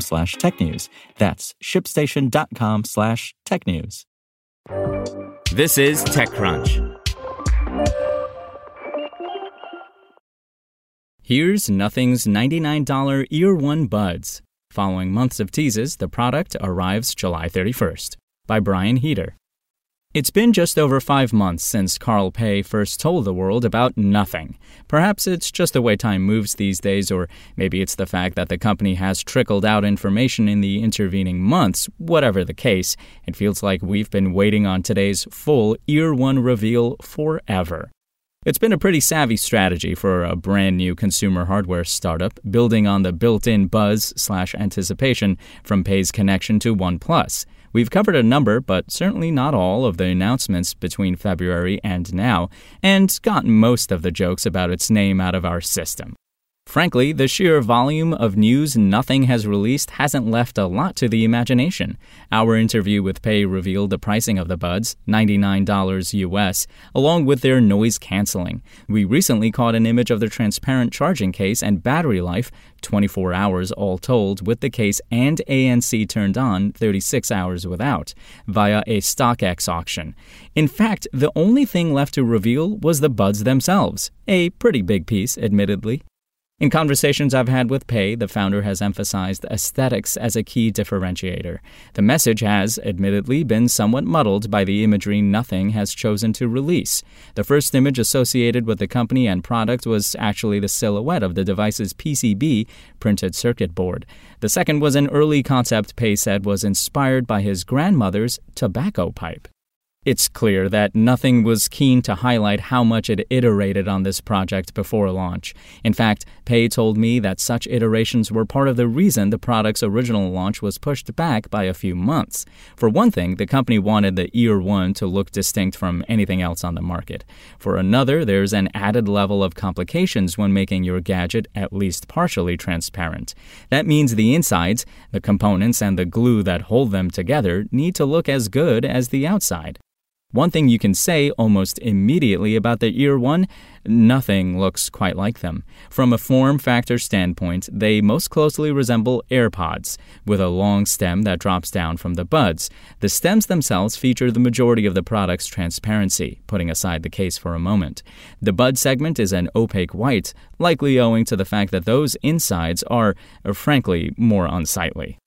slash technews. That's shipstation.com slash technews. This is TechCrunch. Here's Nothing's $99 Ear One Buds. Following months of teases, the product arrives July 31st. By Brian Heater. It's been just over five months since Carl Pei first told the world about nothing. Perhaps it's just the way time moves these days, or maybe it's the fact that the company has trickled out information in the intervening months. Whatever the case, it feels like we've been waiting on today's full Ear One reveal forever. It's been a pretty savvy strategy for a brand new consumer hardware startup, building on the built in buzz slash anticipation from Pei's connection to OnePlus. We've covered a number, but certainly not all, of the announcements between February and now, and gotten most of the jokes about its name out of our system. Frankly, the sheer volume of news nothing has released hasn't left a lot to the imagination. Our interview with Pei revealed the pricing of the buds, $99 US, along with their noise canceling. We recently caught an image of their transparent charging case and battery life, 24 hours all told, with the case and ANC turned on, 36 hours without, via a StockX auction. In fact, the only thing left to reveal was the buds themselves. A pretty big piece, admittedly. In conversations I've had with Pei, the founder has emphasized aesthetics as a key differentiator. The message has, admittedly, been somewhat muddled by the imagery Nothing has chosen to release. The first image associated with the company and product was actually the silhouette of the device's PCB printed circuit board. The second was an early concept Pei said was inspired by his grandmother's tobacco pipe. It's clear that Nothing was keen to highlight how much it iterated on this project before launch. In fact, Pei told me that such iterations were part of the reason the product's original launch was pushed back by a few months. For one thing, the company wanted the Ear One to look distinct from anything else on the market. For another, there's an added level of complications when making your gadget at least partially transparent. That means the insides, the components, and the glue that hold them together need to look as good as the outside. One thing you can say almost immediately about the Ear One nothing looks quite like them. From a form factor standpoint, they most closely resemble AirPods, with a long stem that drops down from the buds. The stems themselves feature the majority of the product's transparency, putting aside the case for a moment. The bud segment is an opaque white, likely owing to the fact that those insides are, frankly, more unsightly.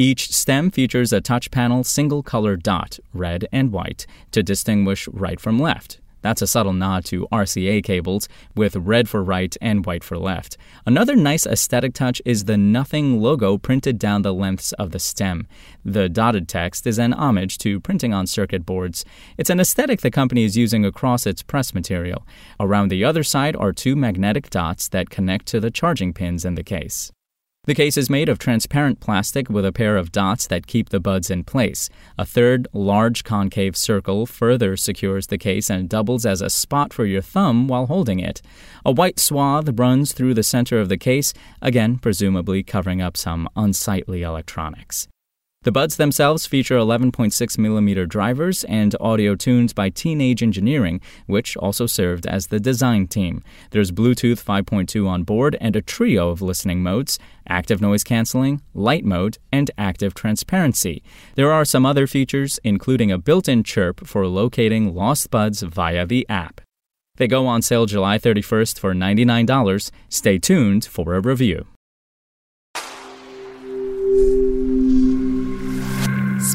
Each stem features a touch panel single color dot, red and white, to distinguish right from left. That's a subtle nod to RCA cables, with red for right and white for left. Another nice aesthetic touch is the Nothing logo printed down the lengths of the stem. The dotted text is an homage to printing on circuit boards. It's an aesthetic the company is using across its press material. Around the other side are two magnetic dots that connect to the charging pins in the case. The case is made of transparent plastic with a pair of dots that keep the buds in place. A third, large concave circle further secures the case and doubles as a spot for your thumb while holding it. A white swath runs through the center of the case, again, presumably covering up some unsightly electronics. The buds themselves feature 11.6mm drivers and audio tunes by Teenage Engineering, which also served as the design team. There's Bluetooth 5.2 on board and a trio of listening modes active noise canceling, light mode, and active transparency. There are some other features, including a built in chirp for locating lost buds via the app. They go on sale July 31st for $99. Stay tuned for a review.